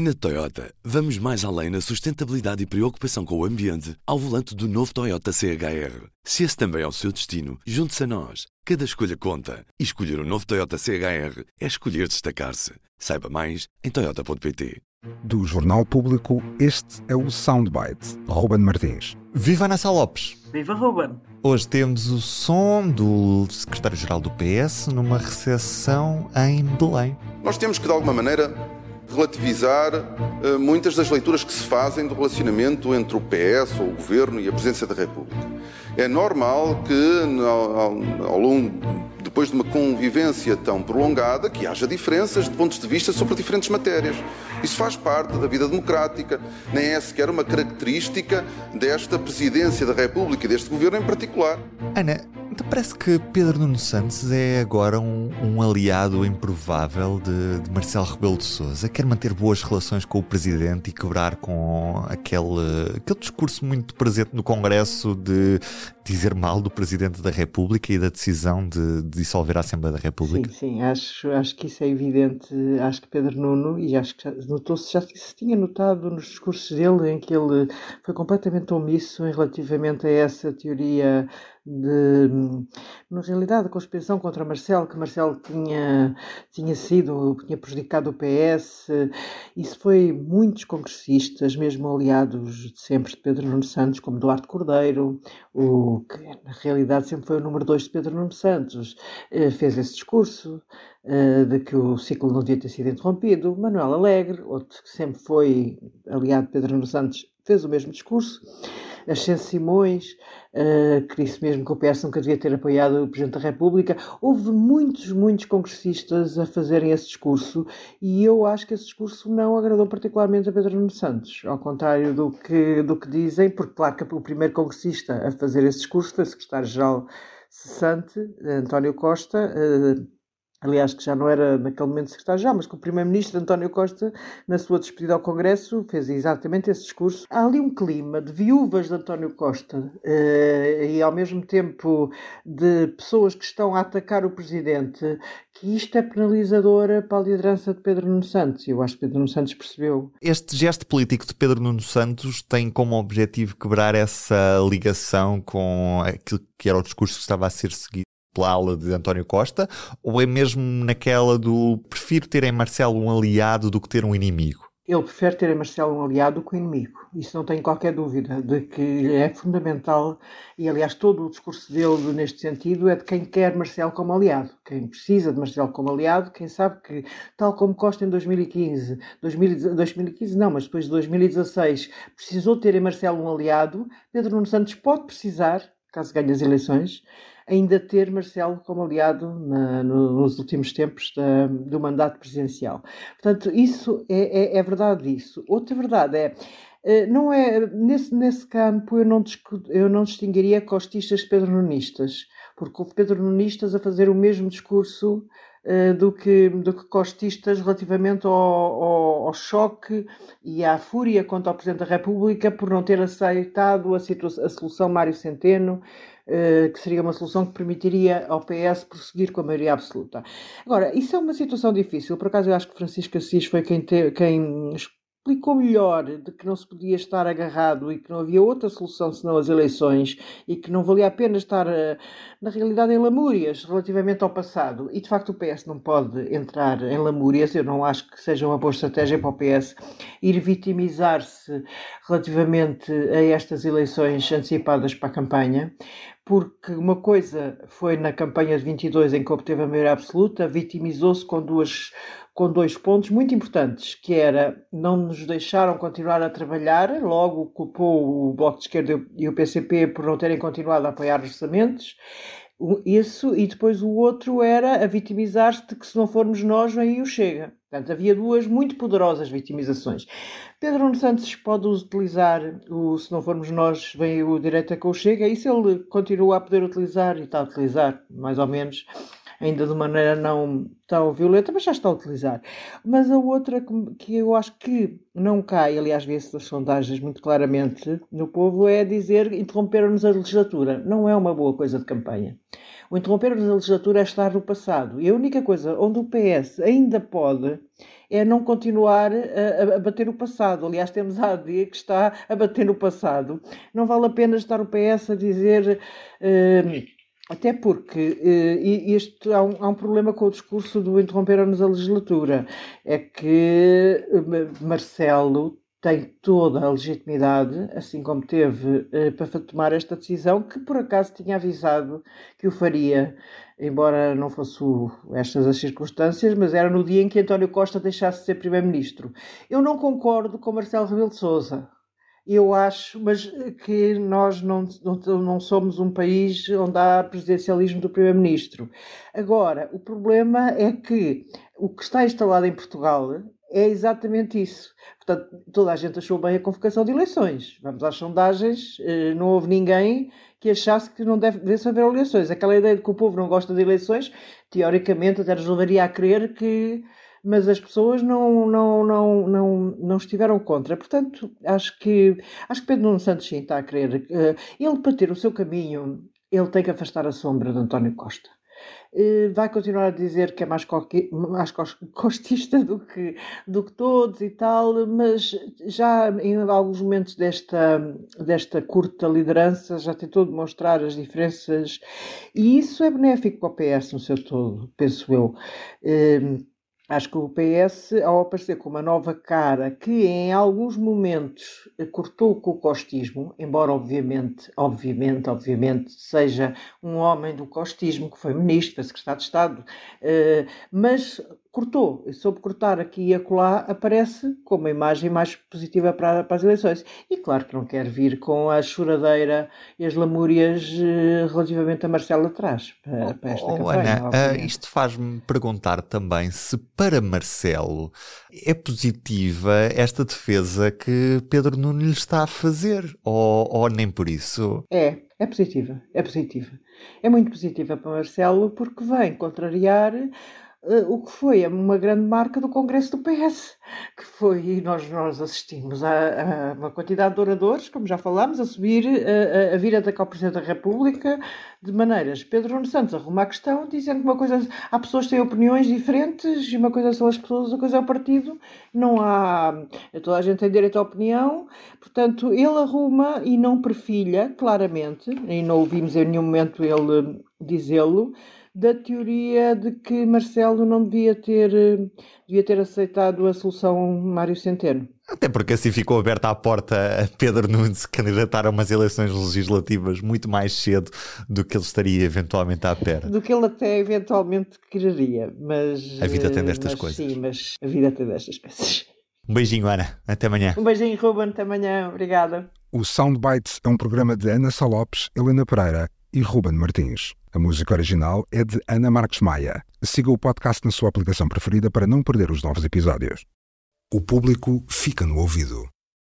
Na Toyota, vamos mais além na sustentabilidade e preocupação com o ambiente ao volante do novo Toyota CHR. Se esse também é o seu destino, junte-se a nós. Cada escolha conta. E escolher o um novo Toyota CHR é escolher destacar-se. Saiba mais em Toyota.pt. Do Jornal Público, este é o Soundbite. Ruben Martins. Viva Ana Lopes! Viva Ruben! Hoje temos o som do secretário-geral do PS numa recepção em Belém. Nós temos que, de alguma maneira, relativizar uh, muitas das leituras que se fazem do relacionamento entre o PS ou o Governo e a Presidência da República. É normal que, ao, ao longo, depois de uma convivência tão prolongada, que haja diferenças de pontos de vista sobre diferentes matérias. Isso faz parte da vida democrática, nem é sequer uma característica desta Presidência da República e deste Governo em particular. Ana, então parece que Pedro Nuno Santos é agora um, um aliado improvável de, de, Marcelo Rebelo de Sousa. Quer manter boas relações com o Presidente e quebrar com aquele, aquele discurso muito presente no Congresso de dizer mal do Presidente da República e da decisão de, de dissolver a Assembleia da República. Sim, sim, acho, acho que isso é evidente. Acho que Pedro Nuno, e acho que notou-se, já se tinha notado nos discursos dele, em que ele foi completamente omisso em relativamente a essa teoria de, na realidade, a conspiração contra Marcelo, que Marcelo tinha, tinha sido, tinha prejudicado o PS. Isso foi muitos congressistas, mesmo aliados de sempre de Pedro Nuno Santos, como Eduardo Cordeiro, o que na realidade sempre foi o número dois de Pedro Nuno Santos, eh, fez esse discurso eh, de que o ciclo não devia ter sido interrompido. Manuel Alegre, outro que sempre foi aliado de Pedro Nuno Santos, fez o mesmo discurso. Ascenso Simões, uh, que disse mesmo que o PS nunca devia ter apoiado o Presidente da República. Houve muitos, muitos congressistas a fazerem esse discurso e eu acho que esse discurso não agradou particularmente a Pedro Nuno Santos, ao contrário do que, do que dizem, porque claro que o primeiro congressista a fazer esse discurso foi o secretário-geral cessante, António Costa, uh, aliás, que já não era naquele momento secretário-geral, mas que o primeiro-ministro António Costa, na sua despedida ao Congresso, fez exatamente esse discurso. Há ali um clima de viúvas de António Costa eh, e, ao mesmo tempo, de pessoas que estão a atacar o presidente, que isto é penalizadora para a liderança de Pedro Nuno Santos. E eu acho que Pedro Nuno Santos percebeu. Este gesto político de Pedro Nuno Santos tem como objetivo quebrar essa ligação com aquilo que era o discurso que estava a ser seguido pela ala de António Costa, ou é mesmo naquela do prefiro ter em Marcelo um aliado do que ter um inimigo? Ele prefere ter em Marcelo um aliado do que um inimigo. Isso não tem qualquer dúvida de que é fundamental, e aliás todo o discurso dele neste sentido é de quem quer Marcelo como aliado, quem precisa de Marcelo como aliado, quem sabe que, tal como Costa em 2015, 2015 não, mas depois de 2016, precisou ter em Marcelo um aliado, Pedro Nuno Santos pode precisar, caso ganhe as eleições, ainda ter Marcelo como aliado na, no, nos últimos tempos da, do mandato presidencial. Portanto, isso é, é, é verdade isso. Outra verdade é não é nesse, nesse campo eu não, eu não distinguiria costistas pedronistas, porque houve pedronistas a fazer o mesmo discurso uh, do, que, do que costistas relativamente ao, ao, ao, choque e à fúria contra o Presidente da República por não ter aceitado a, a solução Mário Centeno, eh, que seria uma solução que permitiria ao PS prosseguir com a maioria absoluta. Agora, isso é uma situação difícil. Por acaso, eu acho que Francisco Assis foi quem, te, quem explicou melhor de que não se podia estar agarrado e que não havia outra solução senão as eleições e que não valia a pena estar, eh, na realidade, em lamúrias relativamente ao passado. E de facto o PS não pode entrar em lamúrias. Eu não acho que seja uma boa estratégia para o PS ir vitimizar-se relativamente a estas eleições antecipadas para a campanha, porque uma coisa foi na campanha de 22 em que obteve a maioria absoluta, vitimizou-se com duas com dois pontos muito importantes, que era não nos deixaram continuar a trabalhar, logo culpou o Bloco de Esquerda e o PCP por não terem continuado a apoiar os orçamentos, isso, e depois o outro era a vitimizar-se de que se não formos nós, vem o Chega. Portanto, havia duas muito poderosas vitimizações. Pedro Nuno Santos pode utilizar o se não formos nós, vem o direita com o Chega, isso ele continua a poder utilizar e está a utilizar, mais ou menos, ainda de maneira não tão violenta, mas já está a utilizar. Mas a outra que eu acho que não cai, aliás, vê-se das sondagens muito claramente no povo, é dizer interromperam-nos a legislatura. Não é uma boa coisa de campanha. O interromper-nos a legislatura é estar no passado. E a única coisa onde o PS ainda pode é não continuar a, a, bater o passado. Aliás, temos a AD que está a bater no passado. Não vale a pena estar o PS a dizer. Uh, até porque uh, este, há, um, há um problema com o discurso do interromper-nos a legislatura. É que uh, Marcelo tem toda a legitimidade, assim como teve, eh, para tomar esta decisão, que por acaso tinha avisado que o faria, embora não fosse estas as circunstâncias, mas era no dia em que António Costa deixasse de ser Primeiro-Ministro. Eu não concordo com Marcelo Rebelo de Sousa. Eu acho, mas que nós não, não, não somos um país onde há presidencialismo do Primeiro-Ministro. Agora, o problema é que o que está instalado em Portugal é exatamente isso. Portanto, toda a gente achou bem a convocação de eleições. Vamos às sondagens, eh, não houve ninguém que achasse que não deve, devesse haver eleições. Aquela ideia de que o povo não gosta de eleições, teoricamente até nos levaria a crer que. Mas as pessoas não, não, não, não, não estiveram contra. Portanto, acho que, acho que Pedro Nuno Santos sim está a crer. Eh, ele, para ter o seu caminho, ele tem que afastar a sombra de António Costa. Eh, vai continuar a dizer que é mais, mais costista do que, do que todos e tal, mas já em alguns momentos desta, desta curta liderança já tentou demonstrar as diferenças e isso é benéfico para o PS no seu todo, penso eu. Eh, Acho que o PS, ao aparecer com uma nova cara que em alguns momentos cortou com o costismo, embora obviamente, obviamente, obviamente seja um homem do costismo que foi ministro, foi secretário de Estado, eh, mas cortou, e soube cortar aqui e acolá, aparece com uma imagem mais positiva para, para, as eleições. E claro que não quer vir com a choradeira e as lamúrias uh, relativamente a Marcelo atrás, para, para esta oh, campanha. Ana, uh, isto faz-me perguntar também se para Marcelo é positiva esta defesa que Pedro Nuno lhe está a fazer, ou, ou nem por isso? É, é positiva, é positiva. É muito positiva para Marcelo porque vem contrariar o que foi uma grande marca do Congresso do PS, que foi, e nós, nós assistimos a, a uma quantidade de oradores, como já falámos, a subir, a, a vir atacar o Presidente da República, de maneiras. Pedro Nuno Santos arruma a questão, dizendo que uma coisa, há pessoas que têm opiniões diferentes, e uma coisa são as pessoas, outra coisa é o partido, não há, toda a gente tem direito à opinião, portanto, ele arruma e não perfilha, claramente, e não ouvimos em nenhum momento ele dizê-lo, da teoria de que Marcelo não devia ter, devia ter aceitado a solução Mário Centeno. Até porque assim ficou aberta a porta a Pedro Nunes candidatar a umas eleições legislativas muito mais cedo do que ele estaria eventualmente à pera. Do que ele até eventualmente quereria, mas... A vida tem destas mas, coisas. Sim, mas a vida tem destas coisas. Um beijinho, Ana. Até amanhã. Um beijinho, Ruben. Até amanhã. Obrigada. O Soundbites é um programa de Ana Salopes, Helena Pereira e Ruben Martins. A música original é de Ana Marques Maia. Siga o podcast na sua aplicação preferida para não perder os novos episódios. O público fica no ouvido.